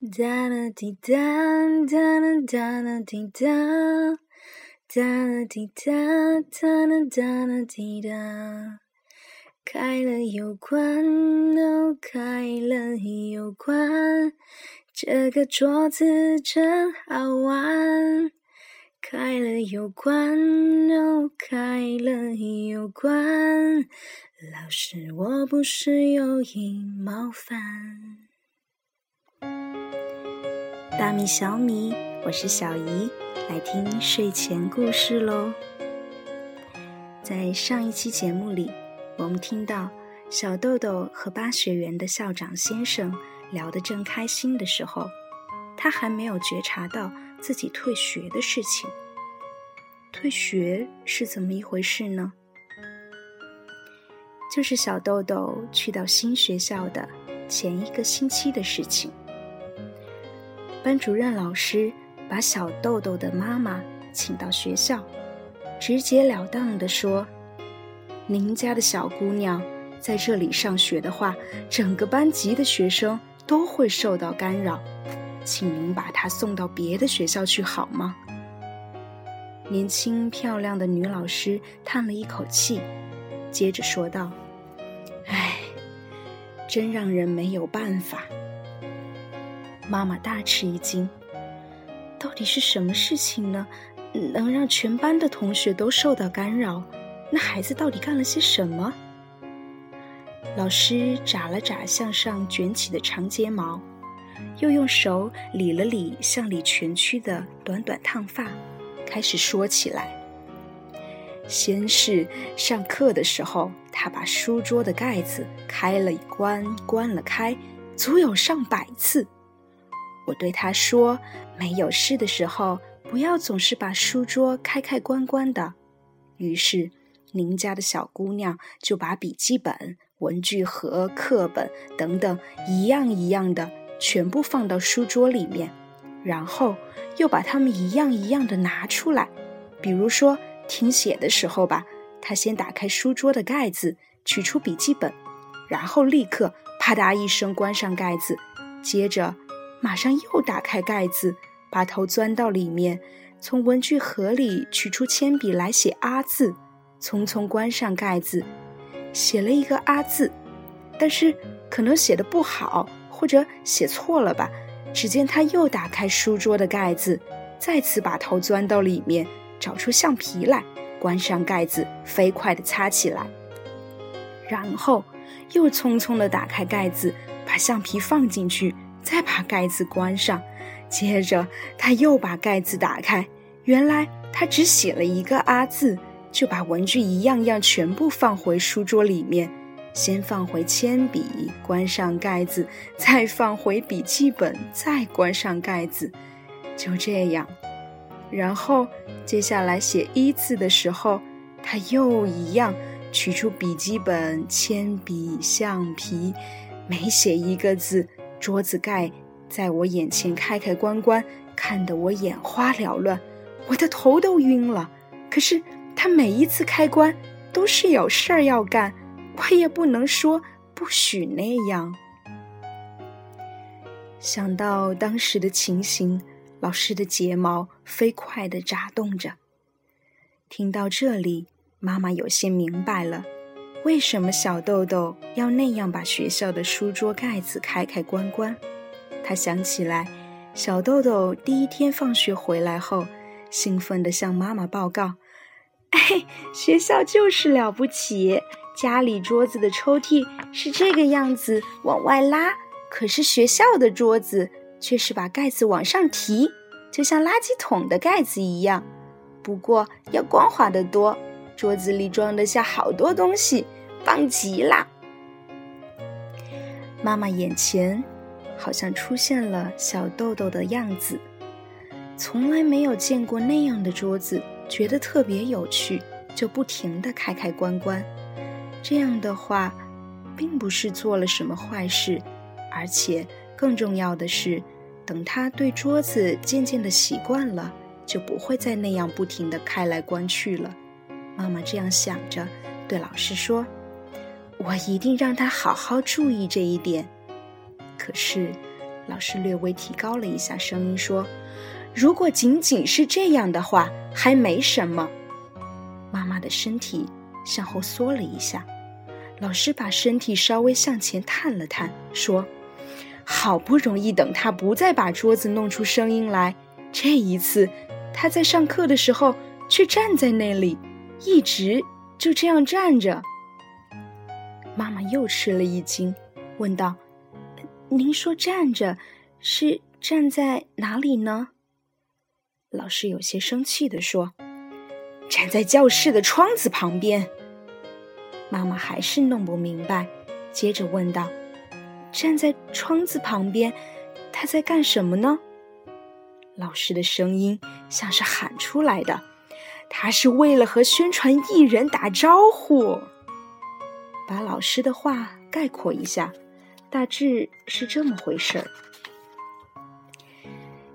哒啦滴哒，哒啦哒啦滴哒，哒啦滴哒，哒啦哒啦滴哒。开了又关，哦，开了又关，这个桌子真好玩。开了又关，哦，开了又关，老师我不是有意冒犯。大米小米，我是小姨，来听睡前故事喽。在上一期节目里，我们听到小豆豆和巴学园的校长先生聊得正开心的时候，他还没有觉察到自己退学的事情。退学是怎么一回事呢？就是小豆豆去到新学校的前一个星期的事情。班主任老师把小豆豆的妈妈请到学校，直截了当地说：“您家的小姑娘在这里上学的话，整个班级的学生都会受到干扰，请您把她送到别的学校去好吗？”年轻漂亮的女老师叹了一口气，接着说道：“唉，真让人没有办法。”妈妈大吃一惊，到底是什么事情呢？能让全班的同学都受到干扰？那孩子到底干了些什么？老师眨了眨向上卷起的长睫毛，又用手理了理向里蜷曲的短短烫发，开始说起来。先是上课的时候，他把书桌的盖子开了关，关了开，足有上百次。我对他说：“没有事的时候，不要总是把书桌开开关关的。”于是，您家的小姑娘就把笔记本、文具盒、课本等等一样一样的全部放到书桌里面，然后又把它们一样一样的拿出来。比如说听写的时候吧，她先打开书桌的盖子，取出笔记本，然后立刻啪嗒一声关上盖子，接着。马上又打开盖子，把头钻到里面，从文具盒里取出铅笔来写“阿”字，匆匆关上盖子，写了一个“阿”字，但是可能写的不好，或者写错了吧。只见他又打开书桌的盖子，再次把头钻到里面，找出橡皮来，关上盖子，飞快地擦起来，然后又匆匆地打开盖子，把橡皮放进去。再把盖子关上，接着他又把盖子打开。原来他只写了一个“阿”字，就把文具一样样全部放回书桌里面。先放回铅笔，关上盖子，再放回笔记本，再关上盖子。就这样，然后接下来写“一”字的时候，他又一样取出笔记本、铅笔、橡皮，每写一个字。桌子盖在我眼前开开关关，看得我眼花缭乱，我的头都晕了。可是他每一次开关都是有事儿要干，我也不能说不许那样。想到当时的情形，老师的睫毛飞快地眨动着。听到这里，妈妈有些明白了。为什么小豆豆要那样把学校的书桌盖子开开关关？他想起来，小豆豆第一天放学回来后，兴奋地向妈妈报告：“ 哎，学校就是了不起！家里桌子的抽屉是这个样子，往外拉；可是学校的桌子却是把盖子往上提，就像垃圾桶的盖子一样。不过要光滑得多。”桌子里装得下好多东西，棒极啦！妈妈眼前好像出现了小豆豆的样子，从来没有见过那样的桌子，觉得特别有趣，就不停地开开关关。这样的话，并不是做了什么坏事，而且更重要的是，等他对桌子渐渐的习惯了，就不会再那样不停地开来关去了。妈妈这样想着，对老师说：“我一定让他好好注意这一点。”可是，老师略微提高了一下声音说：“如果仅仅是这样的话，还没什么。”妈妈的身体向后缩了一下，老师把身体稍微向前探了探，说：“好不容易等他不再把桌子弄出声音来，这一次他在上课的时候却站在那里，一直就这样站着。”妈妈又吃了一惊，问道。您说站着，是站在哪里呢？老师有些生气地说：“站在教室的窗子旁边。”妈妈还是弄不明白，接着问道：“站在窗子旁边，他在干什么呢？”老师的声音像是喊出来的：“他是为了和宣传艺人打招呼。”把老师的话概括一下。大致是这么回事儿。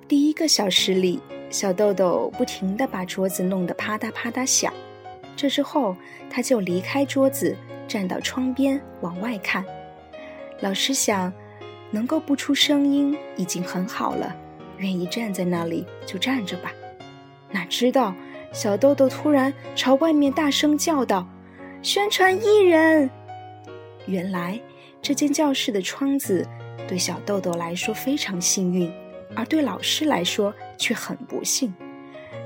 第一个小时里，小豆豆不停地把桌子弄得啪嗒啪嗒响。这之后，他就离开桌子，站到窗边往外看。老师想，能够不出声音已经很好了，愿意站在那里就站着吧。哪知道，小豆豆突然朝外面大声叫道：“宣传艺人！”原来。这间教室的窗子对小豆豆来说非常幸运，而对老师来说却很不幸。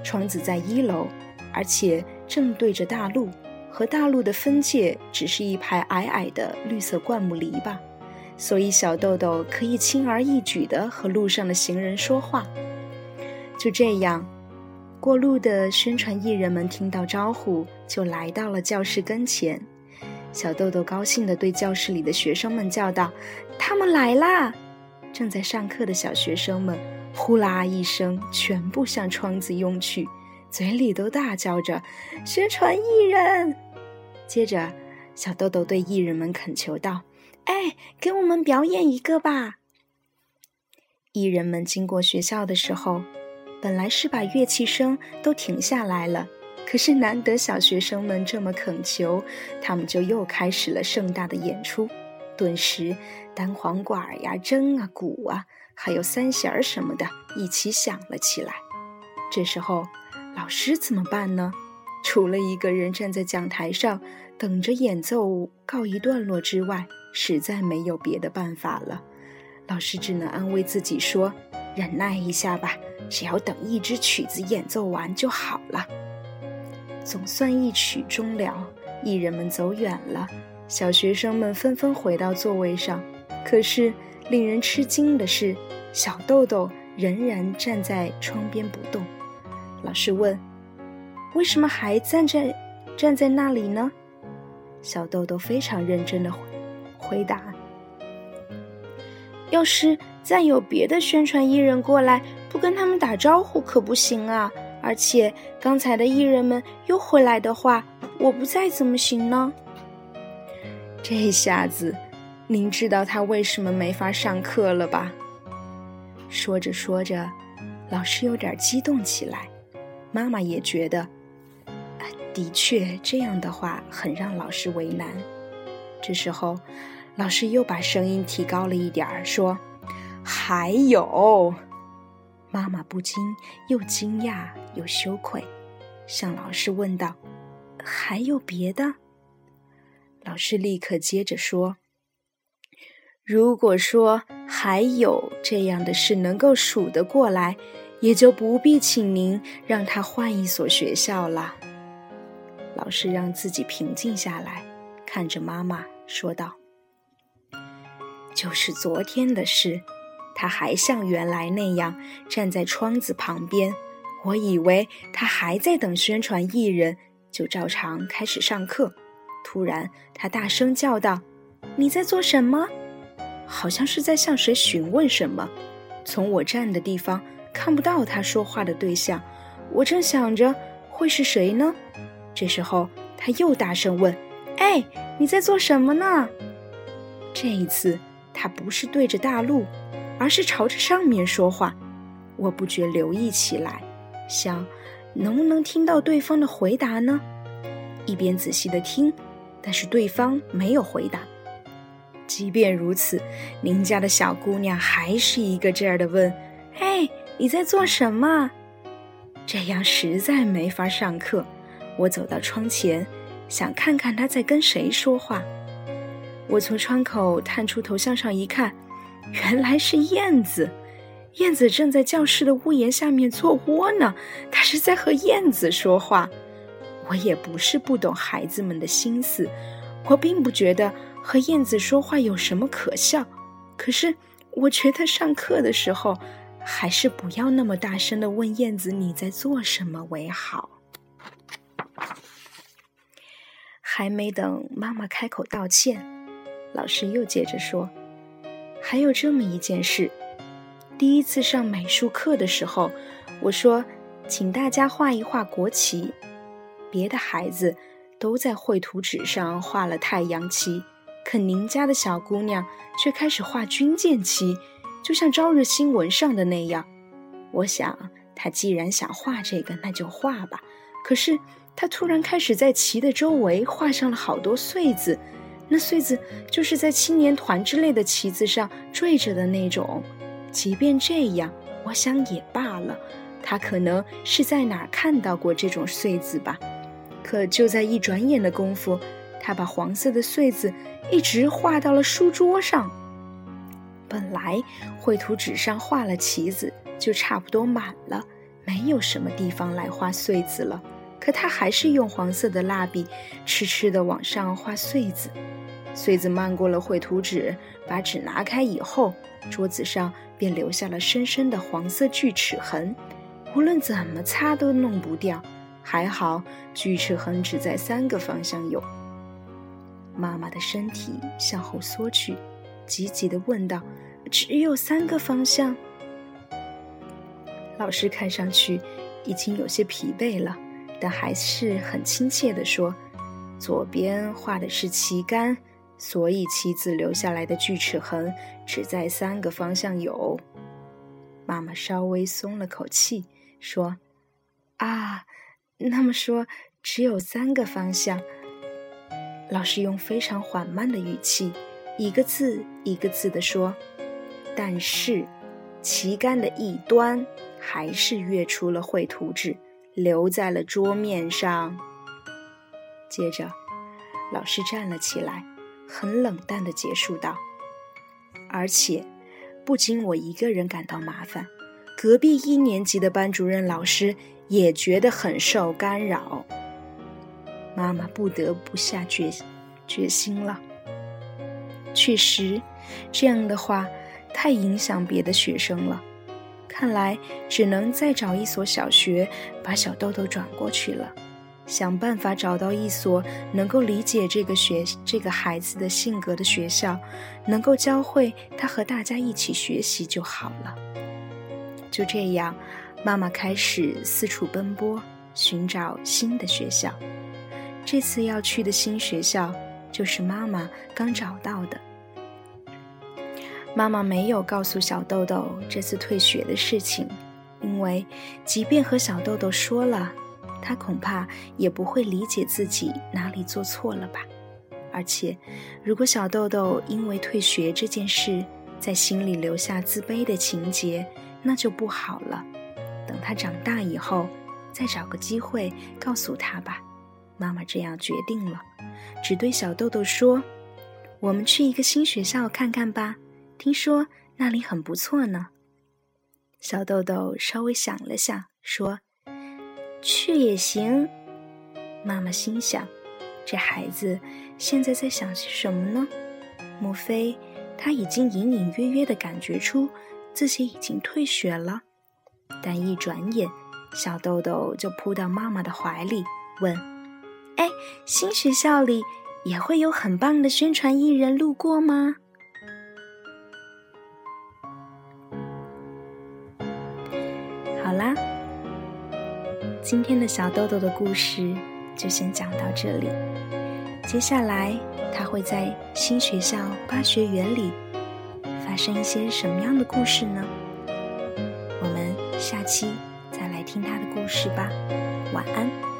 窗子在一楼，而且正对着大路，和大路的分界只是一排矮矮的绿色灌木篱笆，所以小豆豆可以轻而易举地和路上的行人说话。就这样，过路的宣传艺人们听到招呼，就来到了教室跟前。小豆豆高兴地对教室里的学生们叫道：“他们来啦！”正在上课的小学生们呼啦一声，全部向窗子拥去，嘴里都大叫着：“宣传艺人！”接着，小豆豆对艺人们恳求道：“哎，给我们表演一个吧！”艺人们经过学校的时候，本来是把乐器声都停下来了。可是难得小学生们这么恳求，他们就又开始了盛大的演出。顿时，单簧管呀、筝啊、鼓啊，还有三弦儿什么的，一起响了起来。这时候，老师怎么办呢？除了一个人站在讲台上等着演奏告一段落之外，实在没有别的办法了。老师只能安慰自己说：“忍耐一下吧，只要等一支曲子演奏完就好了。”总算一曲终了，艺人们走远了，小学生们纷纷回到座位上。可是令人吃惊的是，小豆豆仍然站在窗边不动。老师问：“为什么还站在站在那里呢？”小豆豆非常认真的回回答：“要是再有别的宣传艺人过来，不跟他们打招呼可不行啊。”而且刚才的艺人们又回来的话，我不在怎么行呢？这下子，您知道他为什么没法上课了吧？说着说着，老师有点激动起来，妈妈也觉得，的确这样的话很让老师为难。这时候，老师又把声音提高了一点儿，说：“还有。”妈妈不禁又惊讶又羞愧，向老师问道：“还有别的？”老师立刻接着说：“如果说还有这样的事能够数得过来，也就不必请您让他换一所学校了。”老师让自己平静下来，看着妈妈说道：“就是昨天的事。”他还像原来那样站在窗子旁边，我以为他还在等宣传艺人，就照常开始上课。突然，他大声叫道：“你在做什么？”好像是在向谁询问什么。从我站的地方看不到他说话的对象，我正想着会是谁呢。这时候，他又大声问：“哎，你在做什么呢？”这一次，他不是对着大路。而是朝着上面说话，我不觉留意起来，想能不能听到对方的回答呢？一边仔细的听，但是对方没有回答。即便如此，邻家的小姑娘还是一个劲儿的问：“嘿，你在做什么？”这样实在没法上课。我走到窗前，想看看她在跟谁说话。我从窗口探出头向上一看，原来是燕子。燕子正在教室的屋檐下面做窝呢。它是在和燕子说话。我也不是不懂孩子们的心思，我并不觉得。和燕子说话有什么可笑？可是我觉得上课的时候，还是不要那么大声的问燕子你在做什么为好。还没等妈妈开口道歉，老师又接着说：“还有这么一件事，第一次上美术课的时候，我说，请大家画一画国旗，别的孩子都在绘图纸上画了太阳旗。”可您家的小姑娘却开始画军舰旗，就像朝日新闻上的那样。我想，她既然想画这个，那就画吧。可是，她突然开始在旗的周围画上了好多穗子，那穗子就是在青年团之类的旗子上缀着的那种。即便这样，我想也罢了。他可能是在哪儿看到过这种穗子吧。可就在一转眼的功夫，他把黄色的穗子。一直画到了书桌上。本来绘图纸上画了旗子就差不多满了，没有什么地方来画穗子了。可他还是用黄色的蜡笔痴痴地往上画穗子。穗子漫过了绘图纸，把纸拿开以后，桌子上便留下了深深的黄色锯齿痕，无论怎么擦都弄不掉。还好，锯齿痕只在三个方向有。妈妈的身体向后缩去，急急地问道：“只有三个方向？”老师看上去已经有些疲惫了，但还是很亲切地说：“左边画的是旗杆，所以旗子留下来的锯齿痕只在三个方向有。”妈妈稍微松了口气，说：“啊，那么说只有三个方向。”老师用非常缓慢的语气，一个字一个字地说：“但是，旗杆的一端还是跃出了绘图纸，留在了桌面上。”接着，老师站了起来，很冷淡的结束道：“而且，不仅我一个人感到麻烦，隔壁一年级的班主任老师也觉得很受干扰。”妈妈不得不下决决心了。确实，这样的话太影响别的学生了。看来只能再找一所小学，把小豆豆转过去了。想办法找到一所能够理解这个学这个孩子的性格的学校，能够教会他和大家一起学习就好了。就这样，妈妈开始四处奔波，寻找新的学校。这次要去的新学校，就是妈妈刚找到的。妈妈没有告诉小豆豆这次退学的事情，因为即便和小豆豆说了，他恐怕也不会理解自己哪里做错了吧。而且，如果小豆豆因为退学这件事在心里留下自卑的情节，那就不好了。等他长大以后，再找个机会告诉他吧。妈妈这样决定了，只对小豆豆说：“我们去一个新学校看看吧，听说那里很不错呢。”小豆豆稍微想了想，说：“去也行。”妈妈心想：“这孩子现在在想些什么呢？莫非他已经隐隐约约的感觉出自己已经退学了？”但一转眼，小豆豆就扑到妈妈的怀里，问。哎，新学校里也会有很棒的宣传艺人路过吗？好啦，今天的小豆豆的故事就先讲到这里。接下来他会在新学校八学园里发生一些什么样的故事呢？我们下期再来听他的故事吧。晚安。